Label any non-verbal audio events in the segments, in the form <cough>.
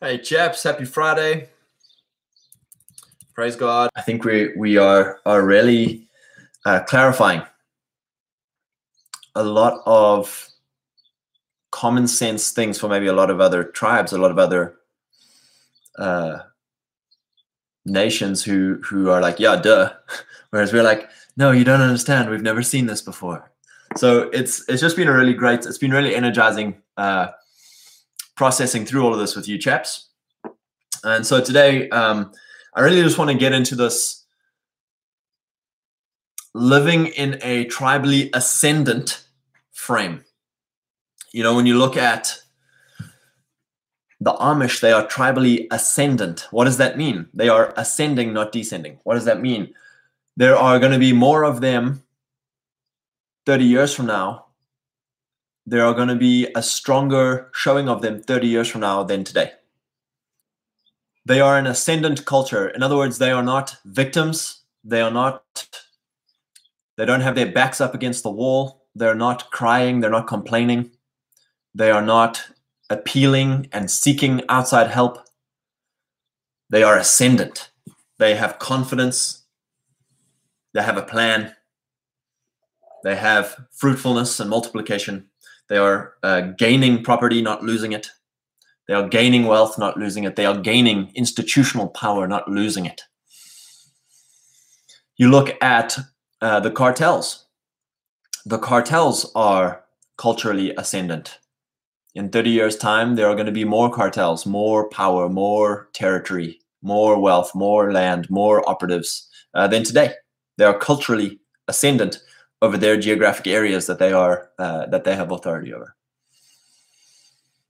Hey, chaps! Happy Friday. Praise God. I think we we are are really uh, clarifying a lot of common sense things for maybe a lot of other tribes, a lot of other uh, nations who who are like, yeah, duh. <laughs> Whereas we're like, no, you don't understand. We've never seen this before. So it's it's just been a really great. It's been really energizing uh, processing through all of this with you, chaps. And so today, um, I really just want to get into this living in a tribally ascendant frame. You know, when you look at the Amish, they are tribally ascendant. What does that mean? They are ascending, not descending. What does that mean? There are going to be more of them 30 years from now. There are going to be a stronger showing of them 30 years from now than today. They are an ascendant culture. In other words, they are not victims. They are not, they don't have their backs up against the wall. They're not crying. They're not complaining. They are not appealing and seeking outside help. They are ascendant. They have confidence. They have a plan. They have fruitfulness and multiplication. They are uh, gaining property, not losing it. They are gaining wealth, not losing it. They are gaining institutional power, not losing it. You look at uh, the cartels. The cartels are culturally ascendant. In 30 years' time, there are going to be more cartels, more power, more territory, more wealth, more land, more operatives uh, than today. They are culturally ascendant over their geographic areas that they are uh, that they have authority over.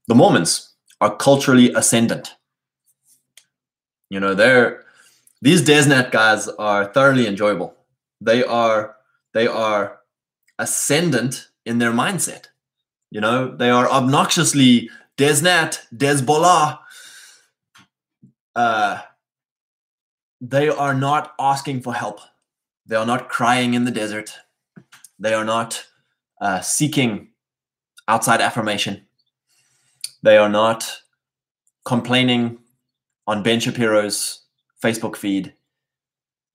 The Mormons are culturally ascendant. You know, they're these DezNat guys are thoroughly enjoyable. They are they are ascendant in their mindset. You know, they are obnoxiously DezNat, Dezbollah. Uh, they are not asking for help. They are not crying in the desert. They are not uh, seeking outside affirmation. They are not complaining on Ben Shapiro's Facebook feed.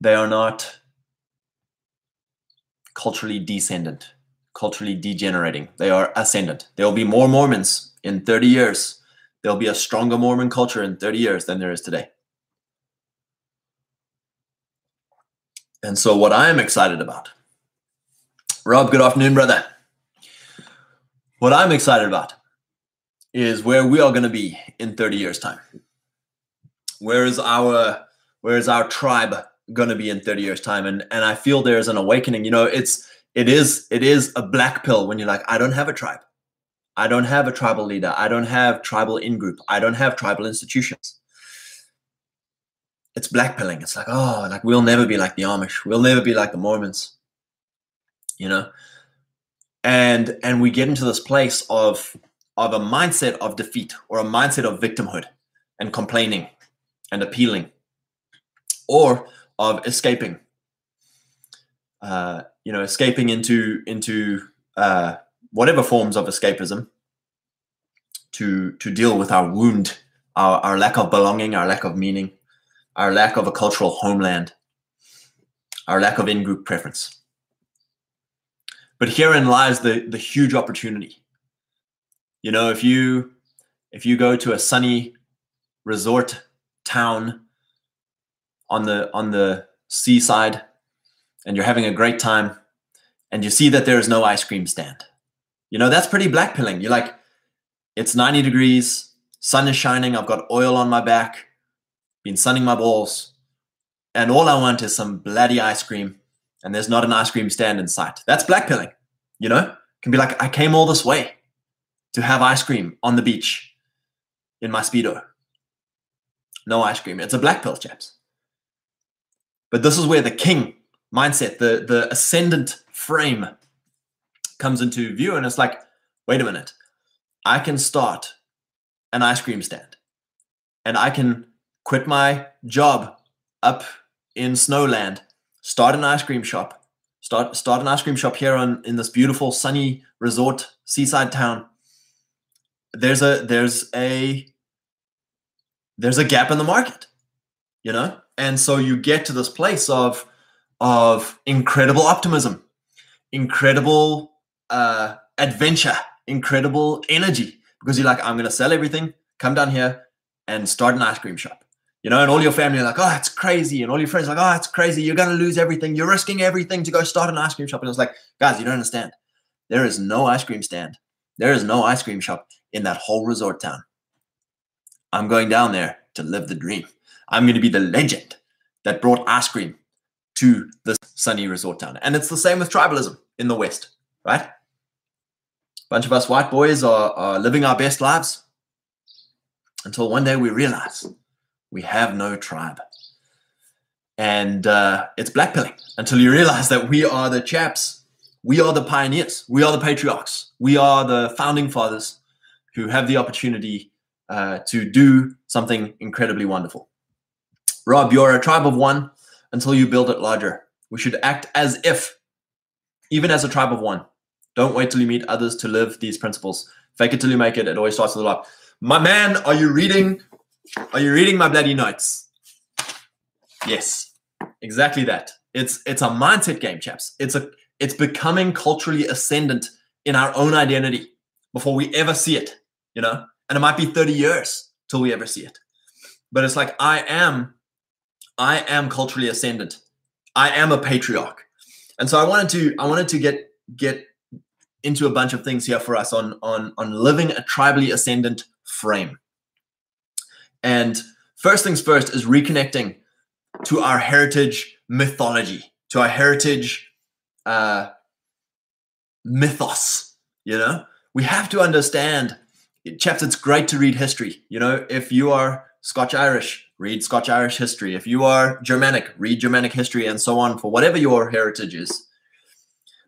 They are not culturally descendant, culturally degenerating. They are ascendant. There will be more Mormons in 30 years. There'll be a stronger Mormon culture in 30 years than there is today. And so, what I am excited about Rob, good afternoon, brother. What I'm excited about is where we are going to be in 30 years' time. Where is our where is our tribe going to be in 30 years' time? And and I feel there's an awakening. You know, it's it is it is a black pill when you're like, I don't have a tribe. I don't have a tribal leader. I don't have tribal in group. I don't have tribal institutions. It's black pilling. It's like, oh, like we'll never be like the Amish. We'll never be like the Mormons you know? And and we get into this place of of a mindset of defeat or a mindset of victimhood and complaining and appealing or of escaping uh, you know escaping into into uh, whatever forms of escapism to to deal with our wound our, our lack of belonging our lack of meaning our lack of a cultural homeland our lack of in-group preference but herein lies the the huge opportunity. You know if you if you go to a sunny resort town on the on the seaside and you're having a great time and you see that there is no ice cream stand you know that's pretty blackpilling. You're like it's 90 degrees sun is shining i've got oil on my back been sunning my balls and all i want is some bloody ice cream and there's not an ice cream stand in sight. That's blackpilling, you know? Can be like, I came all this way to have ice cream on the beach in my Speedo. No ice cream. It's a black pill, chaps. But this is where the king mindset, the, the ascendant frame comes into view. And it's like, wait a minute. I can start an ice cream stand and I can quit my job up in Snowland start an ice cream shop. Start start an ice cream shop here on in this beautiful sunny resort seaside town. There's a there's a there's a gap in the market, you know? And so you get to this place of of incredible optimism, incredible uh, adventure, incredible energy because you're like, I'm to sell everything, come down here and start an ice cream shop. You know, and all your family are like, oh, it's crazy. And all your friends are like, oh, it's crazy. You're going to lose everything. You're risking everything to go start an ice cream shop. And it's like, guys, you don't understand. There is no ice cream stand. There is no ice cream shop in that whole resort town. I'm going down there to live the dream. I'm going to be the legend that brought ice cream to this sunny resort town. And it's the same with tribalism in the West, right? A bunch of us white boys are, are living our best lives until one day we realize we have no tribe. And uh, it's blackpilling until you realize that we are the chaps, we are the pioneers, we are the patriarchs, we are the founding fathers who have the opportunity uh, to do something incredibly wonderful. Rob, you're a tribe of one until you build it larger. We should act as if, even as a tribe of one. Don't wait till you meet others to live these principles. Fake it till you make it. It always starts with a lot. My man, are you reading? Are you reading my bloody notes? Yes, exactly that. It's it's a mindset game, chaps. It's a it's becoming culturally ascendant in our own identity before we ever see it. You know, and it might be 30 years till we ever see it but it's like i am i am culturally ascendant i am a patriarch and so i wanted to i wanted to get get into a bunch of things here for us on on on living a tribally ascendant frame and first things first is reconnecting to our heritage mythology to our heritage uh mythos you know we have to understand chaps, it's great to read history. You know, if you are Scotch Irish, read Scotch Irish history. If you are Germanic, read Germanic history and so on for whatever your heritage is.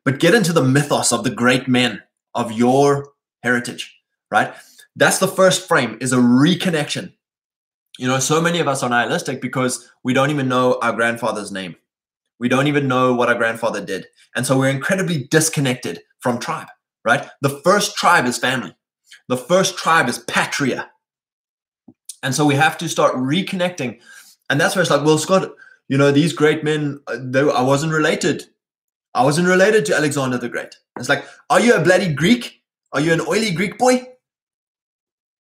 But get into the mythos of the great men of your heritage, right? That's the first frame is a reconnection. You know, so many of us are nihilistic because we don't even know our grandfather's name. We don't even know what our grandfather did. And so we're incredibly disconnected from tribe, right? The first tribe is family. The first tribe is patria. And so we have to start reconnecting. And that's where it's like, well, Scott, you know, these great men, uh, they, I wasn't related. I wasn't related to Alexander the Great. It's like, are you a bloody Greek? Are you an oily Greek boy?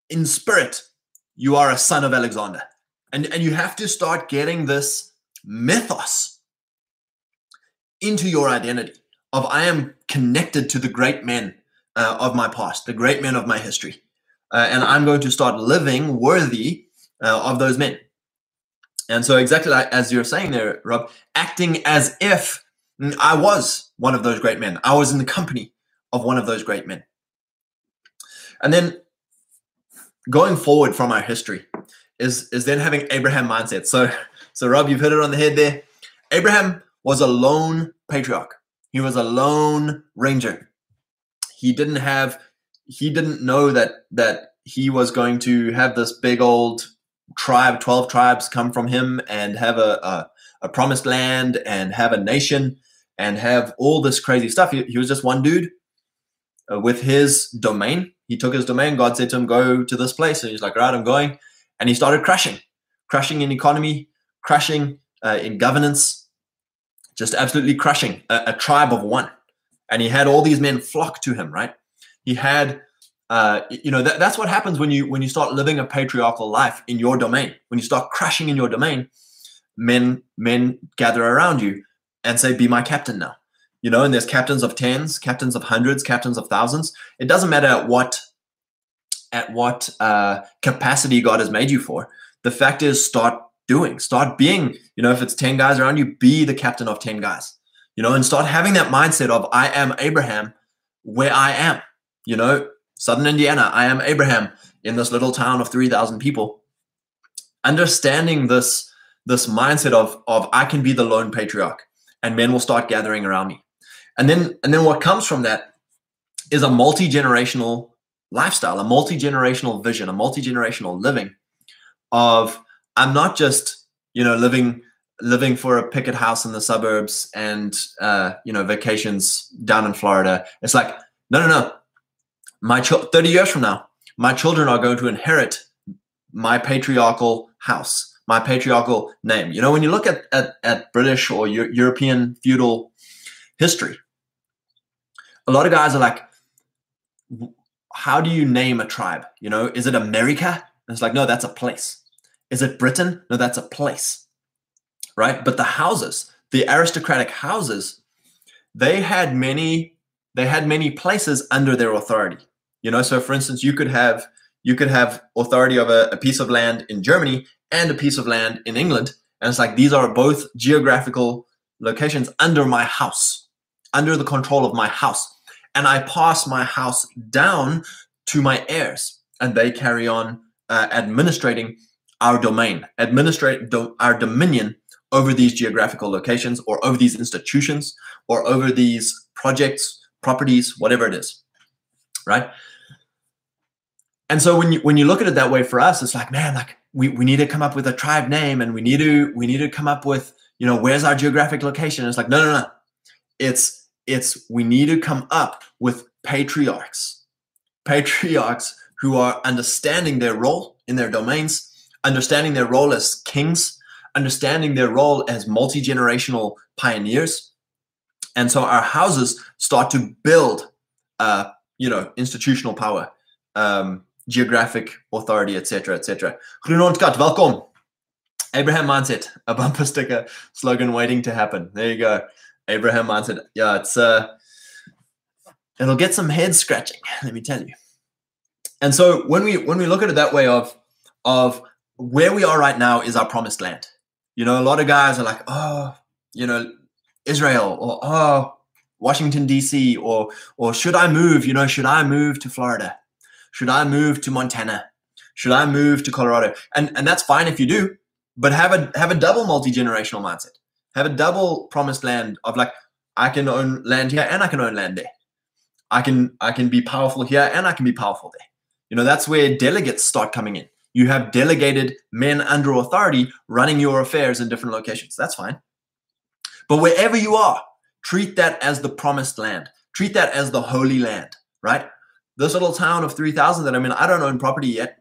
In spirit, you are a son of Alexander. And, and you have to start getting this mythos into your identity of I am connected to the great men uh, of my past, the great men of my history. Uh, and I'm going to start living worthy uh, of those men. And so, exactly like as you're saying there, Rob, acting as if I was one of those great men, I was in the company of one of those great men. And then going forward from our history is is then having Abraham mindset. So, so Rob, you've hit it on the head there. Abraham was a lone patriarch. He was a lone ranger he didn't have he didn't know that that he was going to have this big old tribe 12 tribes come from him and have a, a, a promised land and have a nation and have all this crazy stuff he, he was just one dude with his domain. He took his domain. God said to him go to this place. And he's like right i'm going. And he started crashing crashing in economy crashing uh, in governance just absolutely crushing a, a tribe of one. And he had all these men flock to him right? He had uh, you know that, that's what happens when you when you start living a patriarchal life in your domain. When you start crashing in your domain men men gather around you and say be my captain now you know and there's captains of tens captains of hundreds captains of thousands it doesn't matter at what at what uh, capacity god has made you for the fact is start doing start being you know if it's 10 guys around you be the captain of 10 guys you know, and start having that mindset of I am Abraham where I am, you know, Southern Indiana, I am Abraham in this little town of 3,000 people. Understanding this, this mindset of, of I can be the lone patriarch and men will start gathering around me. And then, and then what comes from that is a multi-generational lifestyle, a multi-generational vision, a multi-generational living of I'm not just, you know, living living for a picket house in the suburbs and uh, you know vacations down in Florida. It's like no, no, no. My ch- thirty years from now, my children are going to inherit my patriarchal house, my patriarchal name. You know, when you look at at, at British or Euro- European feudal history, a lot of guys are like, how do you name a tribe? You know, is it America? And it's like, no, that's a place. Is it Britain? No, that's a place. Right? But the houses, the aristocratic houses, they had many they had many places under their authority. You know, so for instance, you could have you could have authority of a, a piece of land in Germany and a piece of land in England. And it's like these are both geographical locations under my house, under the control of my house. And I pass my house down to my heirs, and they carry on uh, administrating our domain, administrate do- our dominion over these geographical locations or over these institutions or over these projects, properties, whatever it is. Right. And so when you when you look at it that way for us, it's like, man, like we, we need to come up with a tribe name and we need to we need to come up with, you know, where's our geographic location? And it's like, no, no, no. It's it's we need to come up with patriarchs. Patriarchs who are understanding their role in their domains, understanding their role as kings, understanding their role as multi generational pioneers. And so our houses start to build, uh, you know, institutional power, um, geographic authority, etc., etc. Groenondkat, welkom. Abraham Mindset, a bumper sticker slogan waiting to happen. There you go. Abraham Mindset. Yeah, it's uh, it'll get some head scratching. Let me tell you. And so when we when we look at it that way of of where we are right now is our promised land. You know, a lot of guys are like, oh, you know, Israel or oh, Washington D.C. or or should I move? You know, should I move to Florida? Should I move to Montana? Should I move to Colorado? And and that's fine if you do, but have a have a double multi generational mindset. Have a double promised land of like I can own land here and I can own land there. I can I can be powerful here and I can be powerful there. You know, that's where delegates start coming in. You have delegated men under authority running your affairs in different locations. That's fine. But wherever you are, treat that as the promised land. Treat that as the holy land, right? This little town of 3,000 that I'm in, I don't own property yet,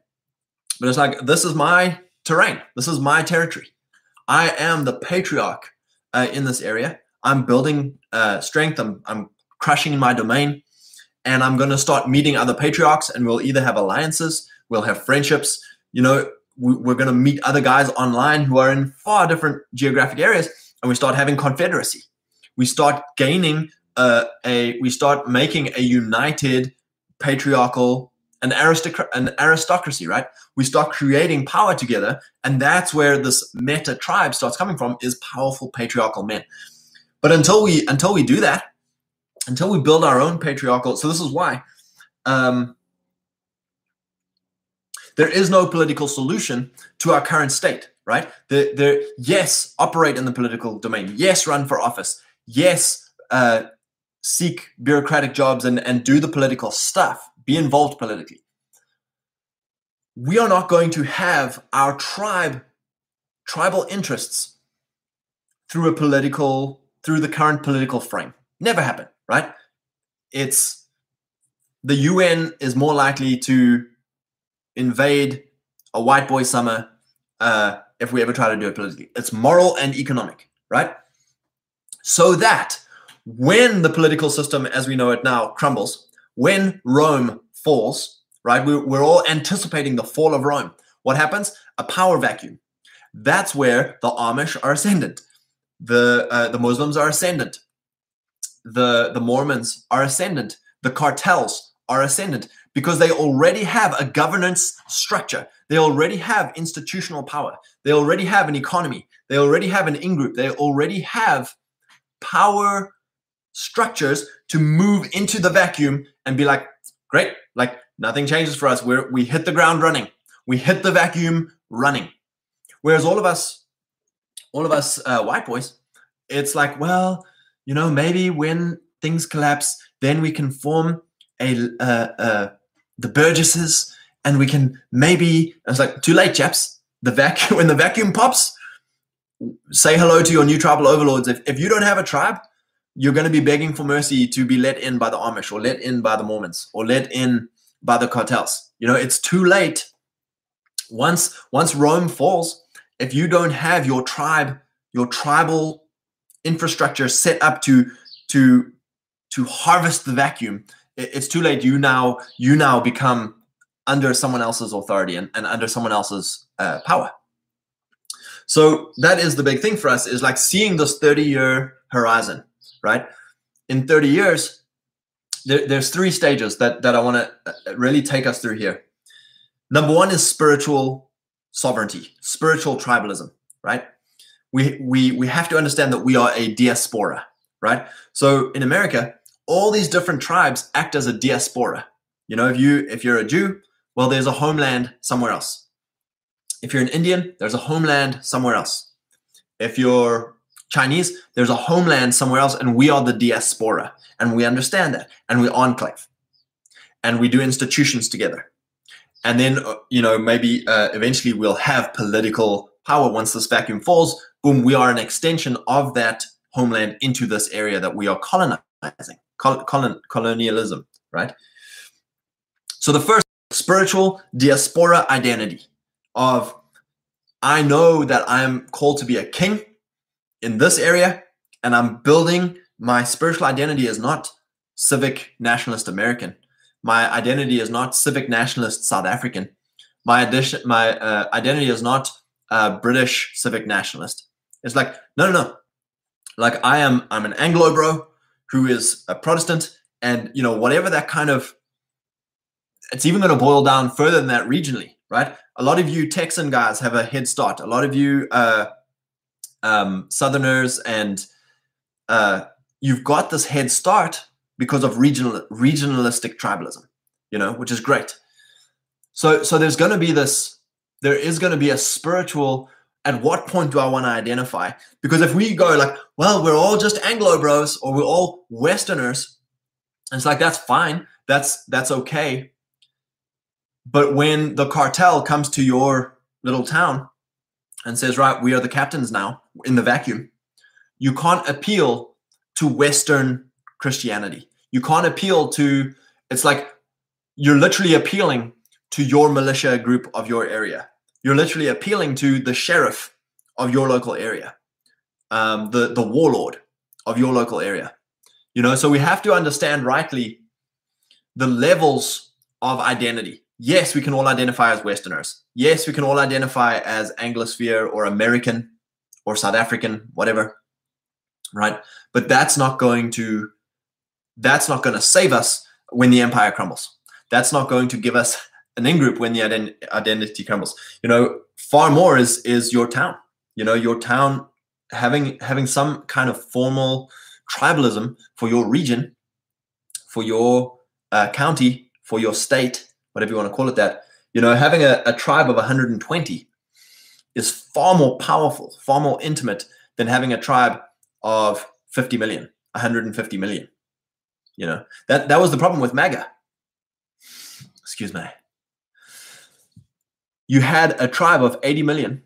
but it's like, this is my terrain. This is my territory. I am the patriarch uh, in this area. I'm building uh, strength. I'm, I'm crushing in my domain and I'm going to start meeting other patriarchs, and we'll either have alliances, we'll have friendships. You know, we're going to meet other guys online who are in far different geographic areas, and we start having confederacy. We start gaining uh, a, we start making a united patriarchal an aristocracy, an aristocracy, right? We start creating power together, and that's where this meta tribe starts coming from is powerful patriarchal men. But until we until we do that, until we build our own patriarchal. So this is why um, there is no political solution to our current state. Right? The, the yes, operate in the political domain. Yes, run for office. Yes, uh, seek bureaucratic jobs and, and do the political stuff. Be involved politically. We are not going to have our tribe, tribal interests through a political, through the current political frame. Never happen right? It's the UN is more likely to invade a white boy summer uh, if we ever try to do it politically. It's moral and economic, right? So that when the political system as we know it now crumbles, when Rome falls, right? We're, all anticipating the fall of Rome. What happens? A power vacuum. That's where the Amish are ascendant. The uh, the Muslims are ascendant the the Mormons are ascendant, the cartels are ascendant because they already have a governance structure. They already have institutional power. They already have an economy. They already have an in-group. They already have power structures to move into the vacuum and be like, great, like nothing changes for us. We're we hit the ground running. We hit the vacuum running. Whereas all of us, all of us uh, white boys, it's like, well, you know, maybe when things collapse, then we can form a uh, uh, the Burgesses, and we can maybe. It's like too late, chaps. The vacuum <laughs> when the vacuum pops, say hello to your new tribal overlords. If if you don't have a tribe, you're going to be begging for mercy to be let in by the Amish or let in by the Mormons or let in by the cartels. You know, it's too late once once Rome falls, if you don't have your tribe, your tribal infrastructure set up to to to harvest the vacuum, it's too late. You now you now become under someone else's authority and, and under someone else's uh, power. So that is the big thing for us is like seeing this 30 year horizon, right? In 30 years, there, there's three stages that, that I want to uh, really take us through here. Number one is spiritual sovereignty, spiritual tribalism, right? We, we, we have to understand that we are a diaspora, right? So in America, all these different tribes act as a diaspora. You know, if you if you're a Jew, well, there's a homeland somewhere else. If you're an Indian, there's a homeland somewhere else. If you're Chinese, there's a homeland somewhere else, and we are the diaspora, and we understand that, and we enclave, and we do institutions together, and then uh, you know maybe uh, eventually we'll have political power once this vacuum falls. Boom, we are an extension of that homeland into this area that we are colonizing colon, colonialism, right? So the first spiritual diaspora identity of I know that I'm called to be a king in this area, and I'm building my spiritual identity is not civic nationalist American. My identity is not civic nationalist South African. My addition, my uh, identity is not uh, British civic nationalist. It's like no, no, no. Like I am, I'm an Anglo bro who is a Protestant, and you know whatever that kind of it's even going to boil down further than that regionally, right? A lot of you Texan guys have a head start. A lot of you uh, um, Southerners and uh, you've got this head start because of regional regionalistic tribalism, you know, which is great. So so there's going to be this. There is going to be a spiritual at what point do I want to identify? Because if we go like, well, we're all just Anglo bros or we're all Westerners, it's like that's fine. That's that's okay. But when the cartel comes to your little town and says, right, we are the captains now in the vacuum, you can't appeal to Western Christianity. You can't appeal to, it's like you're literally appealing to your militia group of your area you're literally appealing to the sheriff of your local area, um, the the warlord of your local area. You know, so we have to understand rightly the levels of identity. Yes, we can all identify as Westerners. Yes, we can all identify as Anglosphere or American or South African, whatever. Right? But that's not going to that's not going to save us when the empire crumbles. That's not going to give us an in-group when the ident- identity crumbles. You know, far more is is your town. You know, your town having having some kind of formal tribalism for your region, for your uh, county, for your state, whatever you want to call it. That you know, having a, a tribe of 120 is far more powerful, far more intimate than having a tribe of 50 million, 150 million. You know, that that was the problem with MAGA. Excuse me you had a tribe of 80 million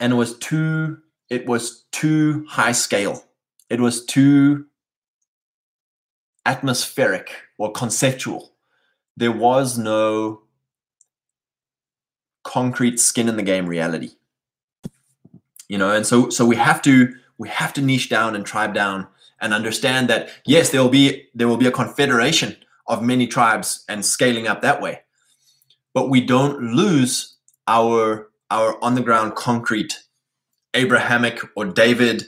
and it was too it was too high scale it was too atmospheric or conceptual there was no concrete skin in the game reality you know and so so we have to we have to niche down and tribe down and understand that yes there will be there will be a confederation of many tribes and scaling up that way but we don't lose our our on the ground concrete Abrahamic or David.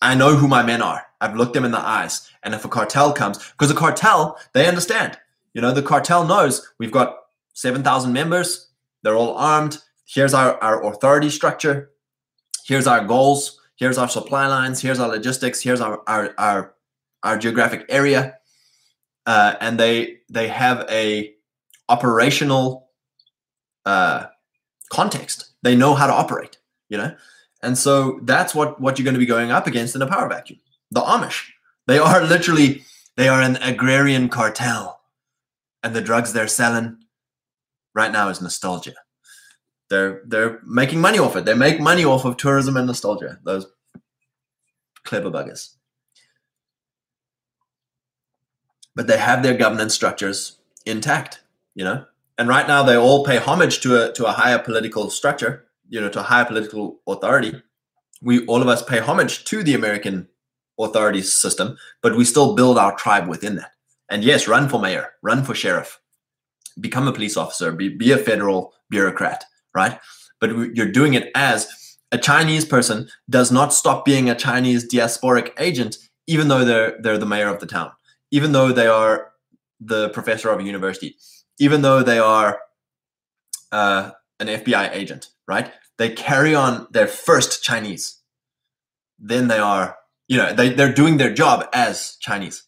I know who my men are. I've looked them in the eyes. And if a cartel comes, because a cartel, they understand. You know, the cartel knows we've got 7,000 members. They're all armed. Here's our, our authority structure. Here's our goals. Here's our supply lines. Here's our logistics. Here's our, our, our, our geographic area. Uh, and they they have a operational uh, context. They know how to operate, you know? And so that's what, what you're going to be going up against in a power vacuum. The Amish. They are literally, they are an agrarian cartel. And the drugs they're selling right now is nostalgia. They're they're making money off it. They make money off of tourism and nostalgia. Those clever buggers. But they have their governance structures intact, you know? and right now they all pay homage to a to a higher political structure, you know, to a higher political authority. We all of us pay homage to the American authority system, but we still build our tribe within that. And yes, run for mayor, run for sheriff, become a police officer, be, be a federal bureaucrat, right? But you're doing it as a Chinese person does not stop being a Chinese diasporic agent, even though they're they're the mayor of the town, even though they are the professor of a university, even though they are uh, an FBI agent, right? They carry on their first Chinese. Then they are, you know, they, they're doing their job as Chinese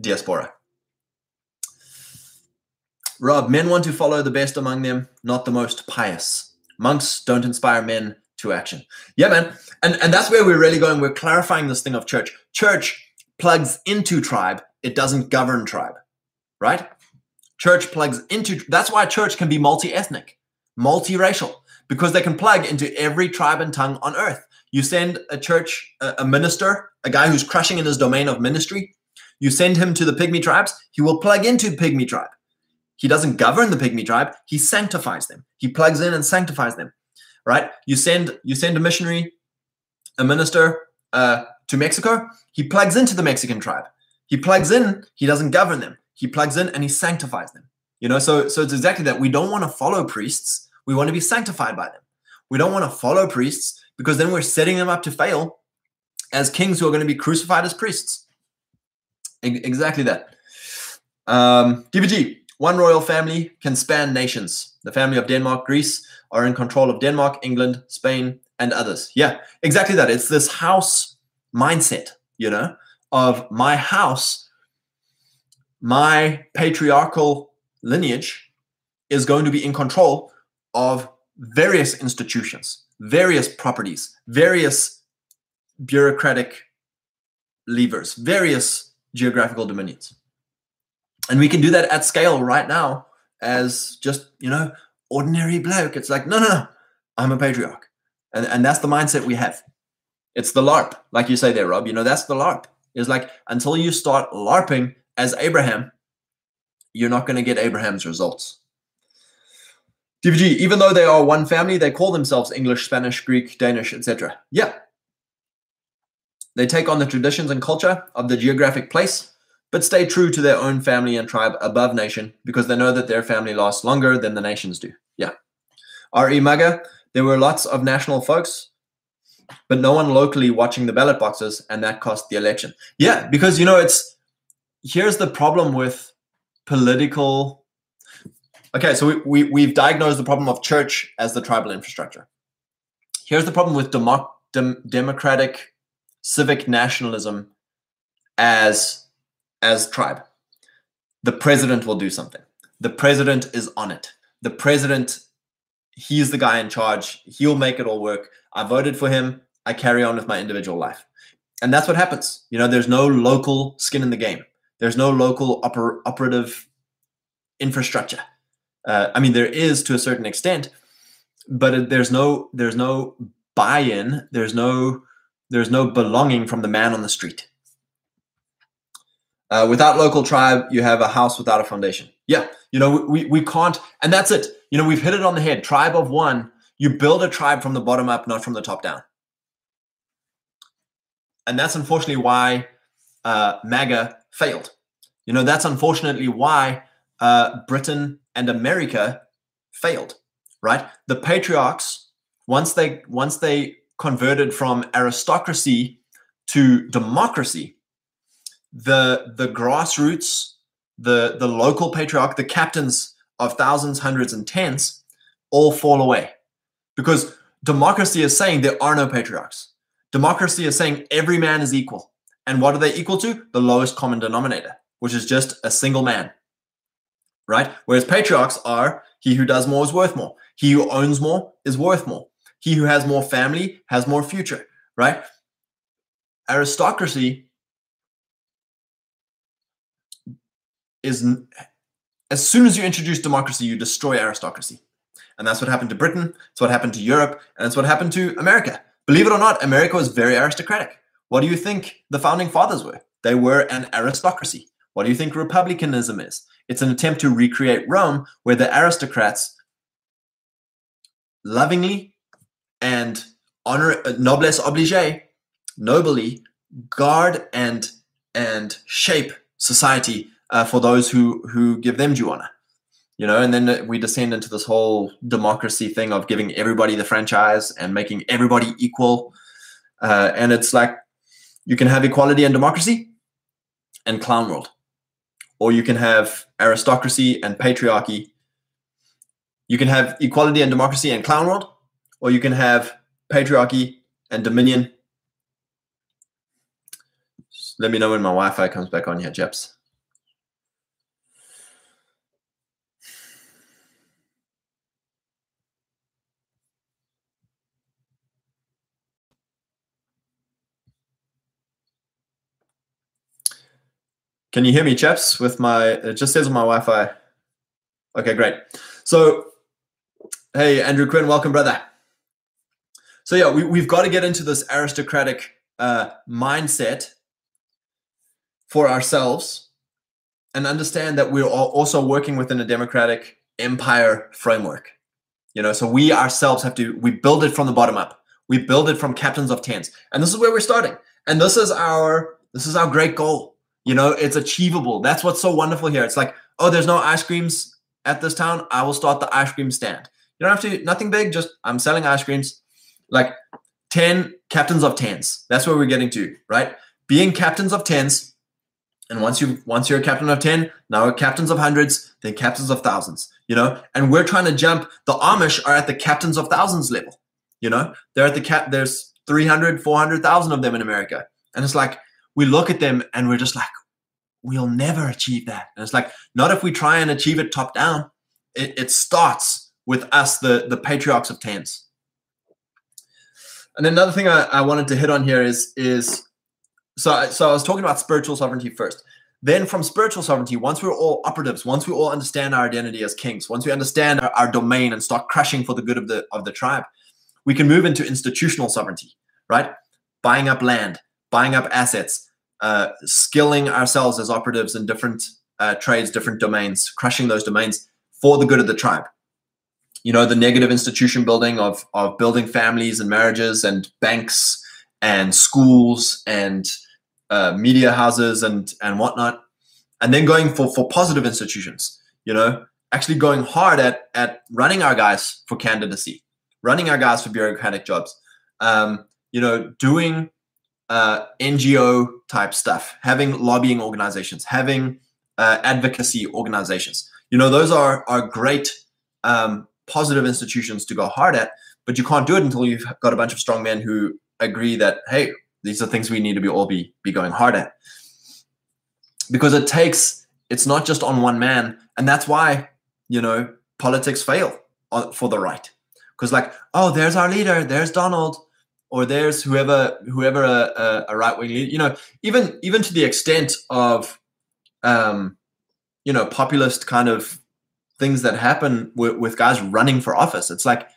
diaspora. Rob, men want to follow the best among them, not the most pious. Monks don't inspire men to action. Yeah, man. And and that's where we're really going. We're clarifying this thing of church. Church plugs into tribe, it doesn't govern tribe. Right? Church plugs into that's why church can be multi-ethnic, multiracial, because they can plug into every tribe and tongue on earth. You send a church, a, a minister, a guy who's crushing in his domain of ministry, you send him to the pygmy tribes, he will plug into pygmy tribe. He doesn't govern the pygmy tribe, he sanctifies them. He plugs in and sanctifies them. Right? You send you send a missionary, a minister uh, to Mexico, he plugs into the Mexican tribe. He plugs in, he doesn't govern them. He plugs in and he sanctifies them. You know, so so it's exactly that. We don't want to follow priests, we want to be sanctified by them. We don't want to follow priests because then we're setting them up to fail as kings who are going to be crucified as priests. E- exactly that. Um, DBG, one royal family can span nations. The family of Denmark, Greece are in control of Denmark, England, Spain, and others. Yeah, exactly that. It's this house mindset, you know, of my house, my patriarchal lineage is going to be in control of various institutions, various properties, various bureaucratic levers, various geographical dominions and we can do that at scale right now as just you know ordinary bloke. It's like no no no i'm a patriarch. And, and that's the mindset we have. It's the larp like you say there rob you know that's the larp. Is like until you start larping as abraham you're not going to get abraham's results. Dvg even though they are one family they call themselves english spanish greek danish etc yeah. They take on the traditions and culture of the geographic place but stay true to their own family and tribe above nation because they know that their family lasts longer than the nations do. Yeah. R.E. Mugger, there were lots of national folks, but no one locally watching the ballot boxes, and that cost the election. Yeah, because, you know, it's here's the problem with political. Okay, so we, we, we've diagnosed the problem of church as the tribal infrastructure. Here's the problem with democ- dem- democratic civic nationalism as as tribe. The president will do something. The president is on it. The president, he's the guy in charge. He'll make it all work. I voted for him. I carry on with my individual life. And that's what happens. You know, there's no local skin in the game. There's no local oper- operative infrastructure. Uh, I mean, there is to a certain extent, but there's no there's no buy-in. There's no there's no belonging from the man on the street. Uh, without local tribe, you have a house without a foundation. Yeah, you know, we, we can't, and that's it. You know, we've hit it on the head. Tribe of one, you build a tribe from the bottom up, not from the top down. And that's unfortunately why uh, MAGA failed. You know, that's unfortunately why uh, Britain and America failed, right? The patriarchs, once they once they converted from aristocracy to democracy, the the grassroots, the the local patriarch, the captains of thousands, hundreds, and tens, all fall away, because democracy is saying there are no patriarchs. Democracy is saying every man is equal, and what are they equal to? The lowest common denominator, which is just a single man. Right. Whereas patriarchs are he who does more is worth more. He who owns more is worth more. He who has more family has more future. Right. Aristocracy is as soon as you introduce democracy, you destroy aristocracy. And that's what happened to Britain. It's what happened to Europe. And it's what happened to America. Believe it or not, America was very aristocratic. What do you think the founding fathers were? They were an aristocracy. What do you think republicanism is? It's an attempt to recreate Rome where the aristocrats lovingly and honor uh, noblesse oblige nobly guard and and shape society uh, for those who who give them honor you know and then we descend into this whole democracy thing of giving everybody the franchise and making everybody equal. Uh, and it's like you can have equality and democracy and clown world or you can have aristocracy and patriarchy. You can have equality and democracy and clown world or you can have patriarchy and dominion. Let me know when my wi-fi comes back on here chaps Can you hear me, chaps? With my it just says on my Wi-Fi. Okay, great. So, hey, Andrew Quinn, welcome, brother. So yeah, we, we've got to get into this aristocratic uh, mindset for ourselves and understand that we're also working within a democratic empire framework. You know, so we ourselves have to we build it from the bottom up. We build it from captains of tens, and this is where we're starting. And this is our this is our great goal you know, it's achievable. That's what's so wonderful here. It's like, oh, there's no ice creams at this town. I will start the ice cream stand. You don't have to, nothing big, just I'm selling ice creams. Like 10 captains of tens. That's where we're getting to, right? Being captains of tens. And once you once you're a captain of 10, now we're captains of hundreds, then captains of thousands, you know? And we're trying to jump. The Amish are at the captains of thousands level. You know, they're at the cap, there's 300, 400,000 of them in America. And it's like, we look at them and we're just like, we'll never achieve that. And it's like, not if we try and achieve it top down. It, it starts with us, the, the patriarchs of tens. And another thing I, I wanted to hit on here is, is so, so I was talking about spiritual sovereignty first. Then from spiritual sovereignty, once we're all operatives, once we all understand our identity as kings, once we understand our, our domain and start crushing for the good of the of the tribe, we can move into institutional sovereignty, right? Buying up land, buying up assets, uh, skilling ourselves as operatives in different uh, trades, different domains, crushing those domains for the good of the tribe. You know, the negative institution building of, of building families and marriages and banks and schools and uh, media houses and, and whatnot. And then going for, for positive institutions, you know, actually going hard at, at running our guys for candidacy, running our guys for bureaucratic jobs, um, you know, doing uh, NGO type stuff, having lobbying organizations, having uh, advocacy organizations. You know, those are are great um, positive institutions to go hard at, but you can't do it until you've got a bunch of strong men who agree that hey, these are things we need to be all be be going hard at. Because it takes it's not just on one man, and that's why you know politics fail for the right. Because like, oh, there's our leader, there's Donald or there's whoever whoever a, a right wing leader. You know, even even to the extent of, um, you know, populist kind of things that happen with, with guys running for office. It's like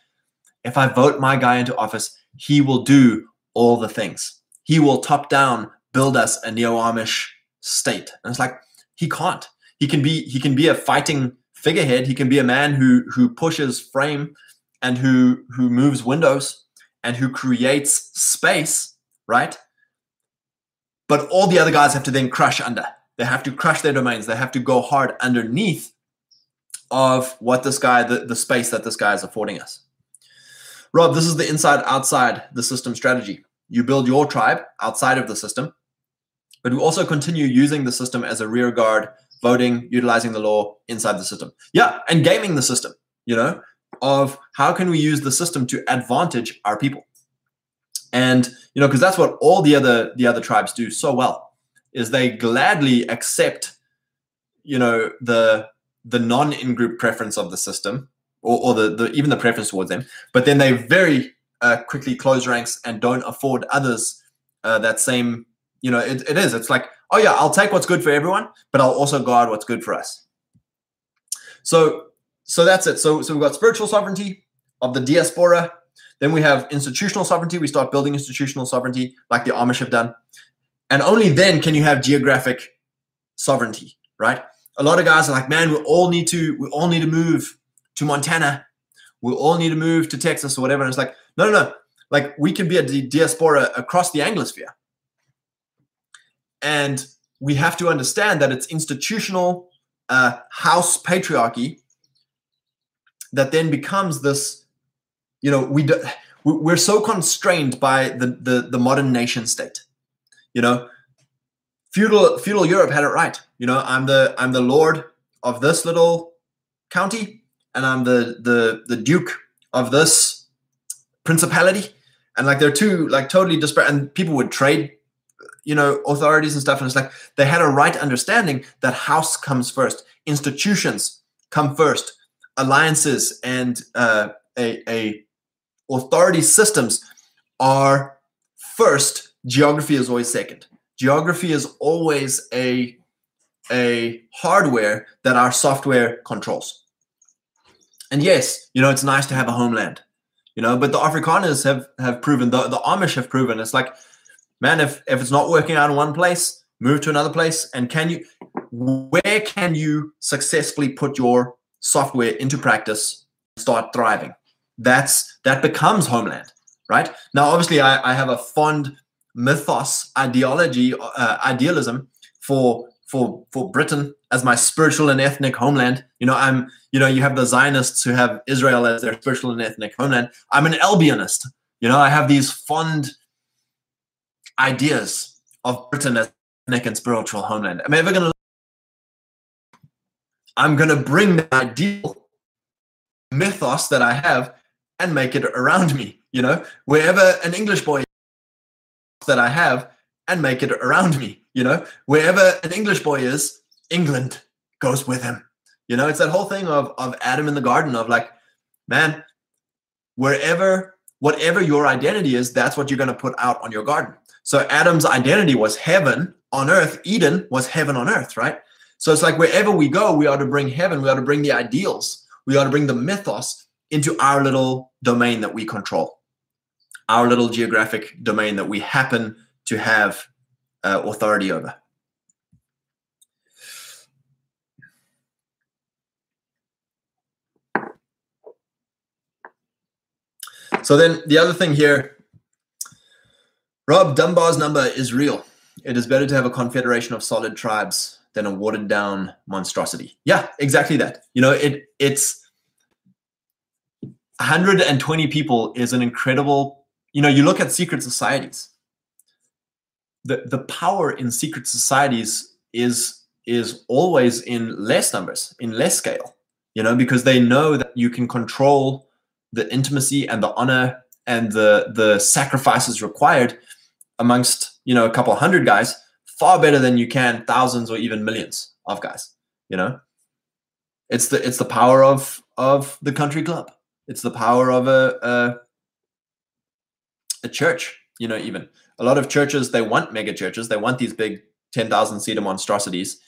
if I vote my guy into office, he will do all the things. He will top down build us a neo Amish state. And it's like he can't. He can be he can be a fighting figurehead. He can be a man who who pushes frame and who who moves windows and who creates space, right? But all the other guys have to then crush under. They have to crush their domains. They have to go hard underneath of what this guy, the, the space that this guy is affording us. Rob, this is the inside outside the system strategy. You build your tribe outside of the system, but we also continue using the system as a rear guard, voting, utilizing the law inside the system. Yeah, and gaming the system, you know, of how can we use the system to advantage our people. And you know because that's what all the other the other tribes do so well is they gladly accept you know the the non in-group preference of the system or, or the, the even the preference towards them but then they very uh, quickly close ranks and don't afford others uh, that same you know it, it is. It's like oh yeah i'll take what's good for everyone but i'll also guard what's good for us. So so that's it. So, so we've got spiritual sovereignty of the diaspora. Then we have institutional sovereignty. We start building institutional sovereignty like the Amish have done. And only then can you have geographic sovereignty, right? a lot of guys are like, man, we all need to, we all need to move to Montana. We all need to move to Texas or whatever. And it's like, no, no, no. Like we can be a diaspora across the Anglosphere. And we have to understand that it's institutional uh, house patriarchy that then becomes this, you know, we do, we're so constrained by the, the, the modern nation state. You know, feudal feudal Europe had it right. You know, I'm the I'm the lord of this little county, and I'm the the the duke of this principality, and like they're two like totally disparate. And people would trade, you know, authorities and stuff, and it's like they had a right understanding that house comes first, institutions come first, alliances and uh, a a authority systems are first. Geography is always second geography is always a a hardware that our software controls. And yes, you know, it's nice to have a homeland, you know, but the Afrikaners have have proven, the, the Amish have proven, it's like, man, if, if it's not working out in one place, move to another place. And can you, where can you successfully put your software into practice, start thriving? That's, that becomes homeland, right? Now, obviously I, I have a fond mythos ideology uh, idealism for for for Britain as my spiritual and ethnic homeland. You know, I'm you know you have the Zionists who have Israel as their spiritual and ethnic homeland. I'm an Albionist. You know, I have these fond ideas of Britain as ethnic and spiritual homeland. Am I'm ever gonna I'm gonna bring the ideal mythos that I have and make it around me. You know, wherever an English boy that I have and make it around me. You know, wherever an English boy is, England goes with him. You know, it's that whole thing of of Adam in the garden of like, man, wherever whatever your identity is, that's what you're going to put out on your garden. So Adam's identity was heaven on earth. Eden was heaven on earth, right? So it's like wherever we go, we ought to bring heaven. We ought to bring the ideals. We ought to bring the mythos into our little domain that we control our little geographic domain that we happen to have uh, authority over. So then the other thing here, Rob Dunbar's number is real. It is better to have a confederation of solid tribes than a watered down monstrosity. Yeah, exactly that. You know, it it's 120 people is an incredible you know, you look at secret societies. The the power in secret societies is is always in less numbers, in less scale. You know, because they know that you can control the intimacy and the honor and the the sacrifices required amongst you know a couple hundred guys far better than you can thousands or even millions of guys you know it's the it's the power of of the country club it's the power of a, a a church, you know, even a lot of churches, they want mega churches. They want these big 10,000 seater monstrosities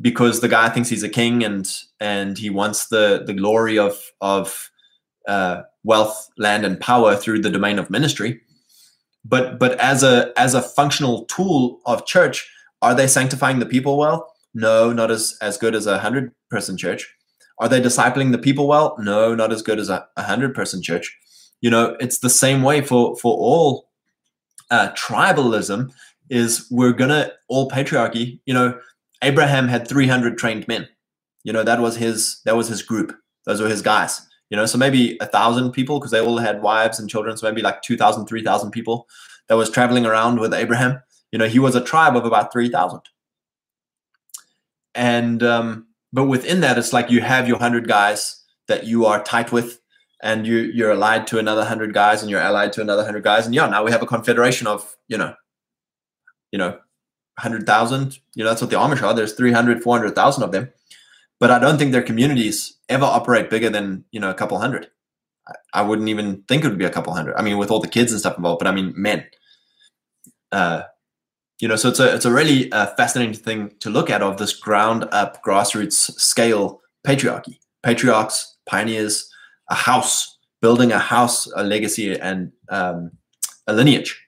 because the guy thinks he's a king and, and he wants the, the glory of, of uh, wealth, land, and power through the domain of ministry. But, but as a, as a functional tool of church, are they sanctifying the people well? No, not as, as good as a hundred person church. Are they discipling the people well? No, not as good as a, a hundred person church you know it's the same way for for all uh, tribalism is we're gonna all patriarchy you know abraham had 300 trained men you know that was his that was his group those were his guys you know so maybe a thousand people because they all had wives and children so maybe like 2000 3000 people that was traveling around with abraham. You know he was a tribe of about 3000 and um but within that it's like you have your 100 guys that you are tight with and you you're allied to another hundred guys and you're allied to another hundred guys and yeah now we have a confederation of you know you know 100000 you know that's what the amish are. There's 300 400000 of them but i don't think their communities ever operate bigger than you know a couple hundred I, I wouldn't even think it would be a couple hundred i mean with all the kids and stuff involved but i mean men uh you know so it's a it's a really uh, fascinating thing to look at of this ground up grassroots scale patriarchy patriarchs pioneers a house, building a house, a legacy, and um, a lineage.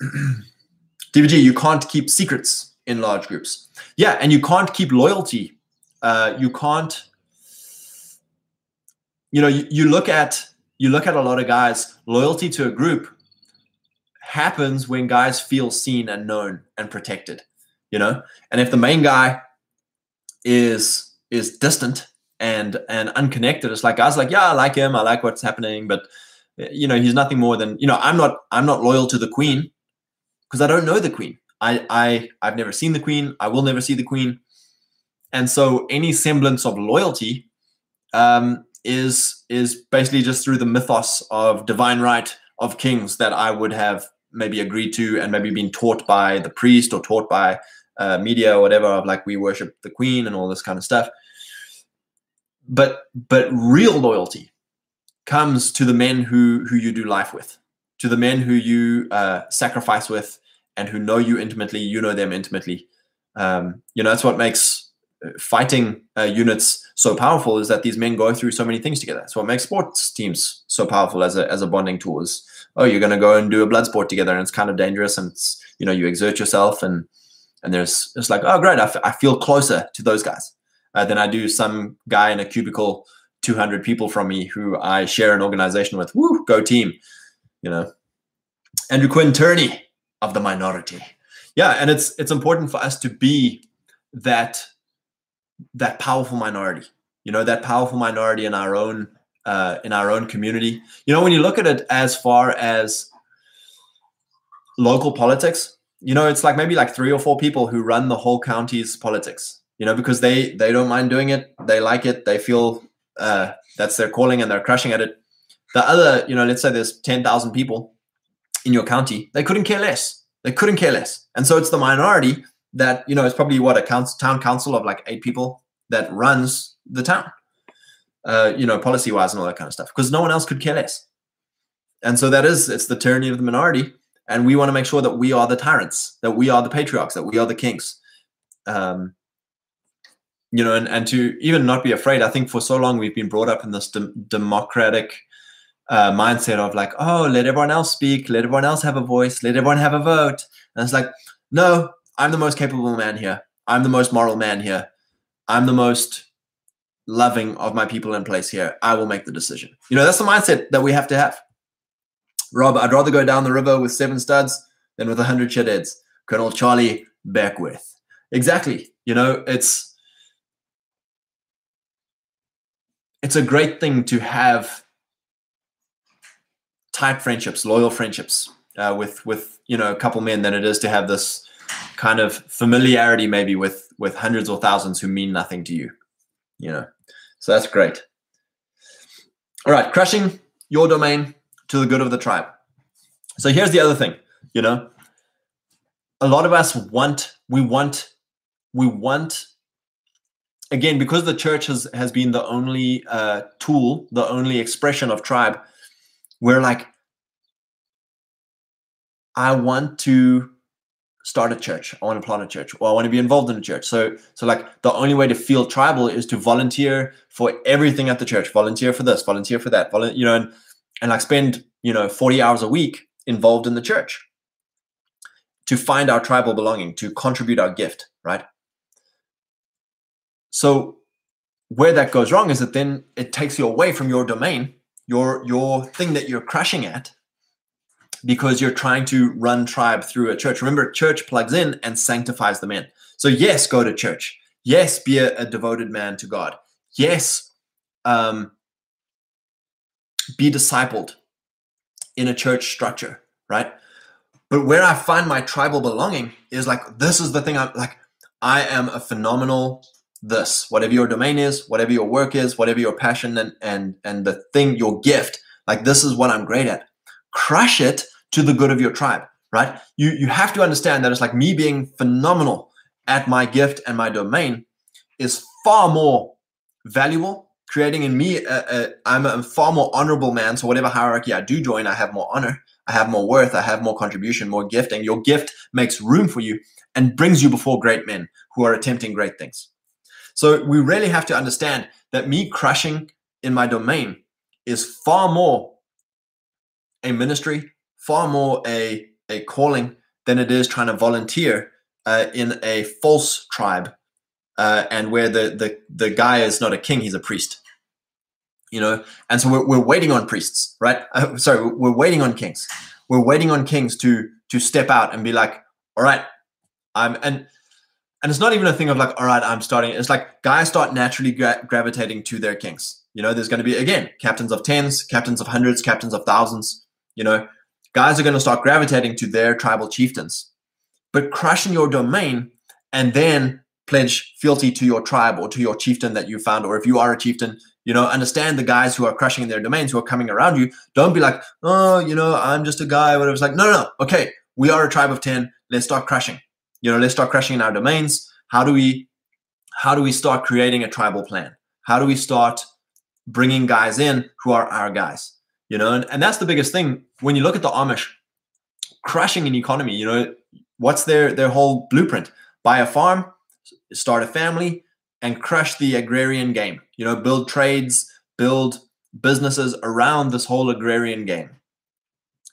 <clears throat> DVG, you can't keep secrets in large groups. Yeah, and you can't keep loyalty. Uh, you can't. You know, you, you look at you look at a lot of guys. Loyalty to a group happens when guys feel seen and known and protected. You know, and if the main guy is is distant and and unconnected, it's like guys like, yeah, I like him, I like what's happening, but you know, he's nothing more than you know. I'm not I'm not loyal to the queen because I don't know the queen. I I I've never seen the queen. I will never see the queen, and so any semblance of loyalty um, is is basically just through the mythos of divine right of kings that I would have maybe agreed to and maybe been taught by the priest or taught by uh, media or whatever of like we worship the queen and all this kind of stuff. But but real loyalty comes to the men who who you do life with, to the men who you uh, sacrifice with, and who know you intimately. You know them intimately. Um, you know that's what makes uh, fighting uh, units so powerful is that these men go through so many things together. That's what makes sports teams so powerful as a as a bonding tool. Is oh, you're going to go and do a blood sport together, and it's kind of dangerous, and it's you know you exert yourself, and and there's it's like oh great, I, f- I feel closer to those guys uh, than I do some guy in a cubicle 200 people from me who I share an organization with. Woo, go team, you know. Andrew Quinn Turney of the minority. Yeah, and it's it's important for us to be that that powerful minority. You know, that powerful minority in our own uh, in our own community. You know, when you look at it as far as local politics, you know, it's like maybe like three or four people who run the whole county's politics. You know, because they they don't mind doing it, they like it, they feel uh, that's their calling and they're crushing at it. The other, you know, let's say there's ten thousand people in your county, they couldn't care less. They couldn't care less, and so it's the minority that you know it's probably what a town council of like eight people that runs the town uh, you know, policy wise and all that kind of stuff, because no one else could care less. And so that is, it's the tyranny of the minority. And we want to make sure that we are the tyrants, that we are the patriarchs, that we are the kings. Um, you know, and, and to even not be afraid. I think for so long we've been brought up in this de- democratic uh, mindset of like, oh, let everyone else speak, let everyone else have a voice, let everyone have a vote. And it's like, no, I'm the most capable man here. I'm the most moral man here. I'm the most loving of my people in place here, I will make the decision. You know, that's the mindset that we have to have. Rob, I'd rather go down the river with seven studs than with a hundred shitheads. Colonel Charlie Beckwith. Exactly. You know, it's it's a great thing to have tight friendships, loyal friendships uh, with with you know a couple men than it is to have this kind of familiarity maybe with with hundreds or thousands who mean nothing to you. You know. So that's great. All right, crushing your domain to the good of the tribe. So here's the other thing, you know, a lot of us want, we want, we want, again, because the church has, has been the only uh, tool, the only expression of tribe, we're like, I want to start a church. I want to plant a church, or I want to be involved in a church. So, so like the only way to feel tribal is to volunteer for everything at the church. Volunteer for this, volunteer for that, you know, and and like spend you know forty hours a week involved in the church to find our tribal belonging, to contribute our gift, right? So, where that goes wrong is that then it takes you away from your domain, your your thing that you're crushing at, because you're trying to run tribe through a church. Remember, church plugs in and sanctifies the men. So, yes, go to church. Yes, be a, a devoted man to God. Yes, um, be discipled in a church structure, right? But where I find my tribal belonging is like, this is the thing I'm like, I am a phenomenal this, whatever your domain is, whatever your work is, whatever your passion and and and the thing, your gift, like this is what I'm great at. Crush it to the good of your tribe, right? You you have to understand that it's like me being phenomenal at my gift and my domain is far more valuable, creating in me a, a, I'm a far more honorable man. So whatever hierarchy I do join, I have more honor, I have more worth, I have more contribution, more gifting. Your gift makes room for you and brings you before great men who are attempting great things. So we really have to understand that me crushing in my domain is far more a ministry far more a a calling than it is trying to volunteer uh, in a false tribe, uh, and where the the the guy is not a king, he's a priest. You know, and so we're, we're waiting on priests, right? Uh, sorry, we're waiting on kings. We're waiting on kings to to step out and be like, all right, I'm and and it's not even a thing of like, all right, I'm starting. It's like guys start naturally gra- gravitating to their kings. You know, there's going to be again captains of tens, captains of hundreds, captains of thousands. You know, guys are going to start gravitating to their tribal chieftains. But crushing your domain and then pledge fealty to your tribe or to your chieftain that you found, or if you are a chieftain, you know, understand the guys who are crushing their domains, who are coming around you. Don't be like, oh, you know, I'm just a guy, whatever. It's like, no, no, no. Okay, we are a tribe of 10. Let's start crushing. You know, let's start crushing in our domains. How do we how do we start creating a tribal plan? How do we start bringing guys in who are our guys? you know and, and that's the biggest thing when you look at the amish crushing an economy you know what's their their whole blueprint buy a farm start a family and crush the agrarian game you know build trades build businesses around this whole agrarian game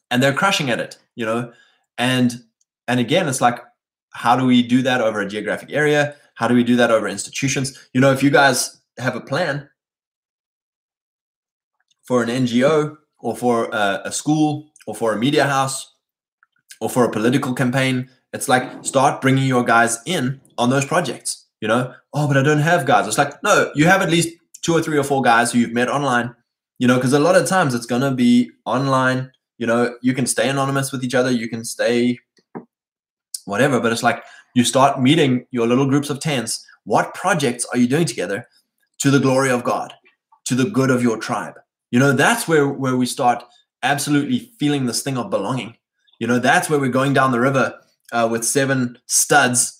and they're crushing at it you know and and again it's like how do we do that over a geographic area how do we do that over institutions you know if you guys have a plan for an ngo or for a, a school or for a media house or for a political campaign. It's like start bringing your guys in on those projects. You know, oh, but I don't have guys. It's like no, you have at least two or three or four guys who you've met online. You know, because a lot of times it's gonna be online. You know, you can stay anonymous with each other. You can stay whatever, but it's like you start meeting your little groups of tens. What projects are you doing together to the glory of God, to the good of your tribe? you know that's where where we start absolutely feeling this thing of belonging. You know that's where we're going down the river uh, with seven studs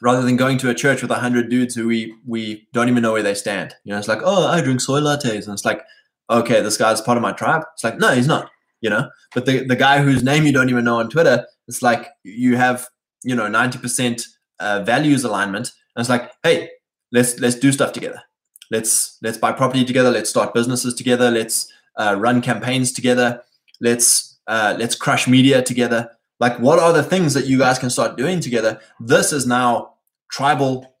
rather than going to a church with a hundred dudes who we we don't even know where they stand. You know it's like oh i drink soy lattes. And it's like okay this guy's part of my tribe. It's like no he's not you know? But the, the guy whose name you don't even know on twitter it's like you have you know 90% uh, values alignment and it's like hey let's let's do stuff together. Let's let's buy property together. Let's start businesses together. Let's uh, run campaigns together. Let's uh, let's crush media together. Like what are the things that you guys can start doing together? This is now tribal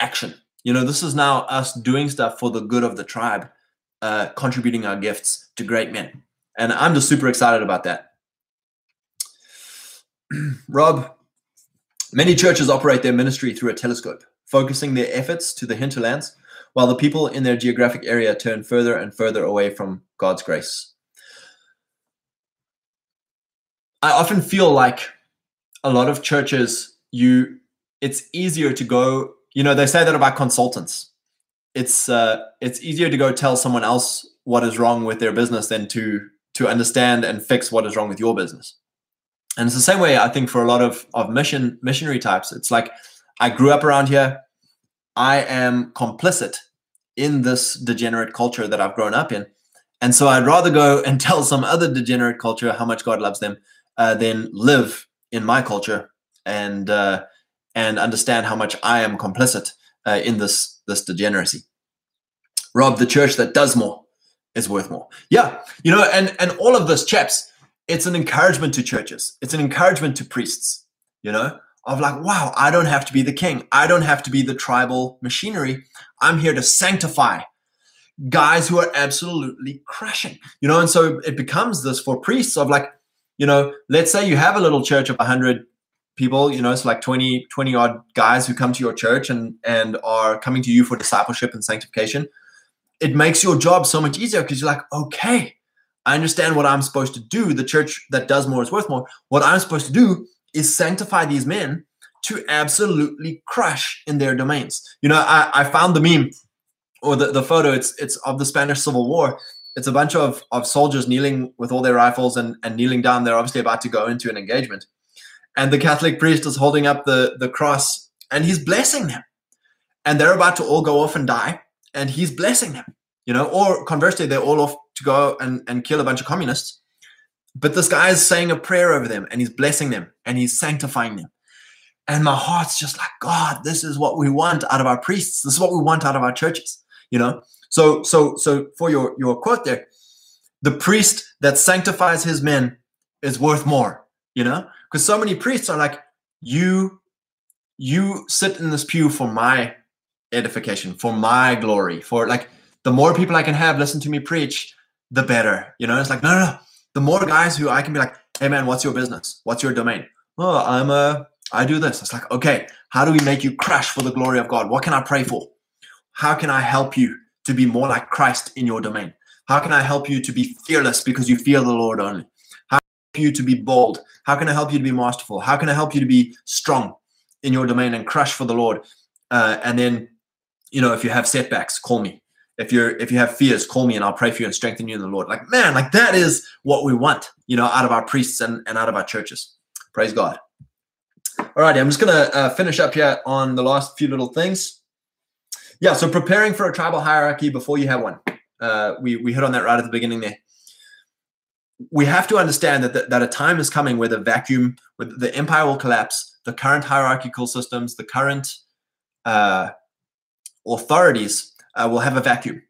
action. You know this is now us doing stuff for the good of the tribe uh, contributing our gifts to great men. And i'm just super excited about that <clears throat> rob many churches operate their ministry through a telescope focusing their efforts to the hinterlands while the people in their geographic area turn further and further away from God's grace. I often feel like a lot of churches, you it's easier to go, you know, they say that about consultants. It's uh it's easier to go tell someone else what is wrong with their business than to to understand and fix what is wrong with your business. And it's the same way I think for a lot of of mission missionary types. It's like I grew up around here. I am complicit in this degenerate culture that I've grown up in. And so I'd rather go and <laughs> tell some other degenerate culture how much God loves them uh, than live in my culture and uh, and understand how much I am complicit uh, in this this degeneracy. Rob, the church that does more is worth more. Yeah, you know, and and all of this, chaps, it's an encouragement to churches. It's an encouragement to priests. You know, of like, wow, I don't have to be the king. I don't have to be the tribal machinery. I'm here to sanctify guys who are absolutely crashing, you know. And so it becomes this for priests of like, you know, let's say you have a little church of 100 people, you know, it's like 20, 20 odd guys who come to your church and, and are coming to you for discipleship and sanctification. It makes your job so much easier because you're like, okay, I understand what I'm supposed to do. The church that does more is worth more. What I'm supposed to do is sanctify these men to absolutely crush in their domains. You know, I, I found the meme or the, the photo, it's it's of the Spanish Civil War. It's a bunch of, of soldiers kneeling with all their rifles and, and kneeling down. They're obviously about to go into an engagement. And the Catholic priest is holding up the, the cross and he's blessing them. And they're about to all go off and die. And he's blessing them. You know, or conversely, they're all off to go and, and kill a bunch of communists but this guy is saying a prayer over them and he's blessing them and he's sanctifying them. And my heart's just like, God, this is what we want out of our priests. This is what we want out of our churches, you know? So, so, so for your, your quote there, the priest that sanctifies his men is worth more, you know? Because so many priests are like, you you sit in this pew for my edification, for my glory, for like the more people I can have listen to me preach, the better. You know, it's like, no, no, no. The more guys who I can be like, hey man, what's your business? What's your domain? Oh, I'm a, I do this. It's like, okay, how do we make you crash for the glory of God? What can I pray for? How can I help you to be more like Christ in your domain? How can I help you to be fearless because you fear the Lord only? How can I help you to be bold? How can I help you to be masterful? How can I help you to be strong in your domain and crush for the Lord? Uh, and then, you know, if you have setbacks, call me. If you're if you have fears, call me and I'll pray for you and strengthen you in the Lord. Like man, like that is what we want, you know, out of our priests and, and out of our churches. Praise God. All righty, I'm just gonna uh, finish up here on the last few little things. Yeah, so preparing for a tribal hierarchy before you have one. Uh, we we hit on that right at the beginning there. We have to understand that the, that a time is coming where the vacuum, where the empire will collapse. The current hierarchical systems, the current uh, authorities uh, will have a vacuum,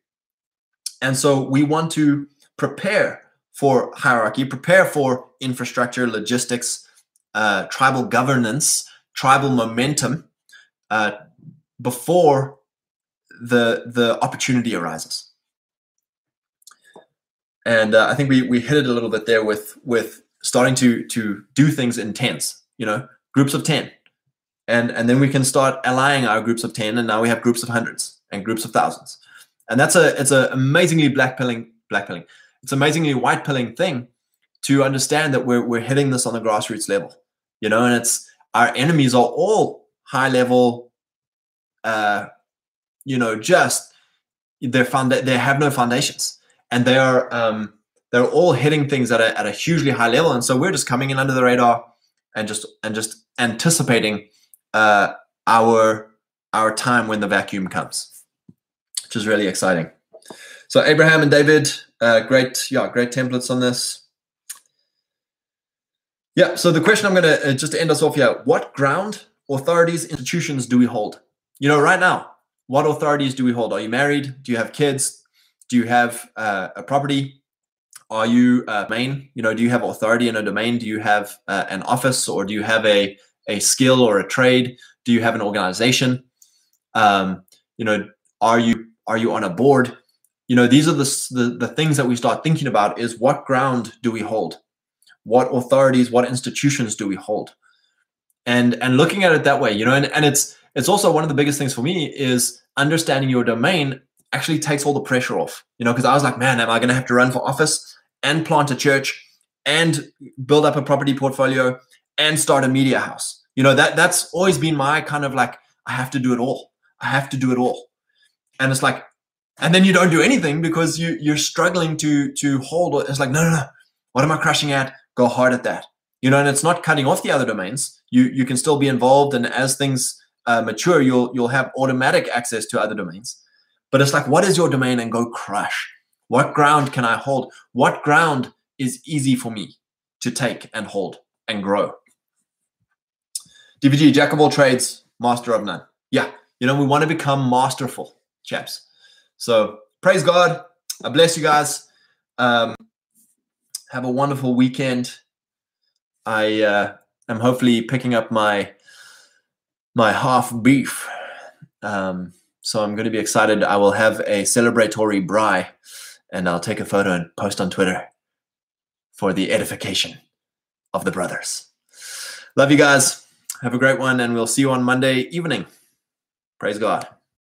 and so we want to prepare for hierarchy, prepare for infrastructure, logistics, uh, tribal governance, tribal momentum uh, before the the opportunity arises. And uh, I think we we hit it a little bit there with with starting to to do things in tens, you know, groups of ten, and and then we can start allying our groups of ten, and now we have groups of hundreds and groups of thousands, and that's a it's an amazingly black pilling black pilling. It's amazingly white pilling thing to understand that we're we're hitting this on the grassroots level, you know, and it's our enemies are all high level, uh, you know, just they're found they have no foundations. And they are um, they're all hitting things at a, at a hugely high level. And so we're just coming in under the radar and just and just anticipating uh, our our time when the vacuum comes which is really exciting so abraham and david uh, great yeah great templates on this yeah so the question i'm going to uh, just to end us off here what ground authorities institutions do we hold you know right now what authorities do we hold are you married do you have kids do you have uh, a property? Are you a domain? You know, do you have authority in a domain? Do you have uh, an office, or do you have a a skill or a trade? Do you have an organization? Um, you know, are you are you on a board? You know, these are the, the the things that we start thinking about. Is what ground do we hold? What authorities, what institutions do we hold? And and looking at it that way, you know, and, and it's it's also one of the biggest things for me is understanding your domain actually takes all the pressure off. You know, because I was like, man, am I going to have to run for office and plant a church and build up a property portfolio and start a media house? You know, that that's always been my kind of like, I have to do it all. I have to do it all. And it's like, and then you don't do anything because you you're struggling to to hold it. It's like, no, no, no. What am I crushing at? Go hard at that. You know, and it's not cutting off the other domains. You you can still be involved, and as things uh, mature, you'll you'll have automatic access to other domains. But it's like, what is your domain and go crush? What ground can I hold? What ground is easy for me to take and hold and grow? DVG, jack of all trades, master of none. Yeah, you know, we want to become masterful, chaps. So praise God. I bless you guys. Um, have a wonderful weekend. I uh, am hopefully picking up my my half beef. Um, so I'm going to be excited. I will have a celebratory braai and I'll take a photo and post on Twitter for the edification of the brothers. Love you guys. Have a great one, and we'll see you on Monday evening. Praise God.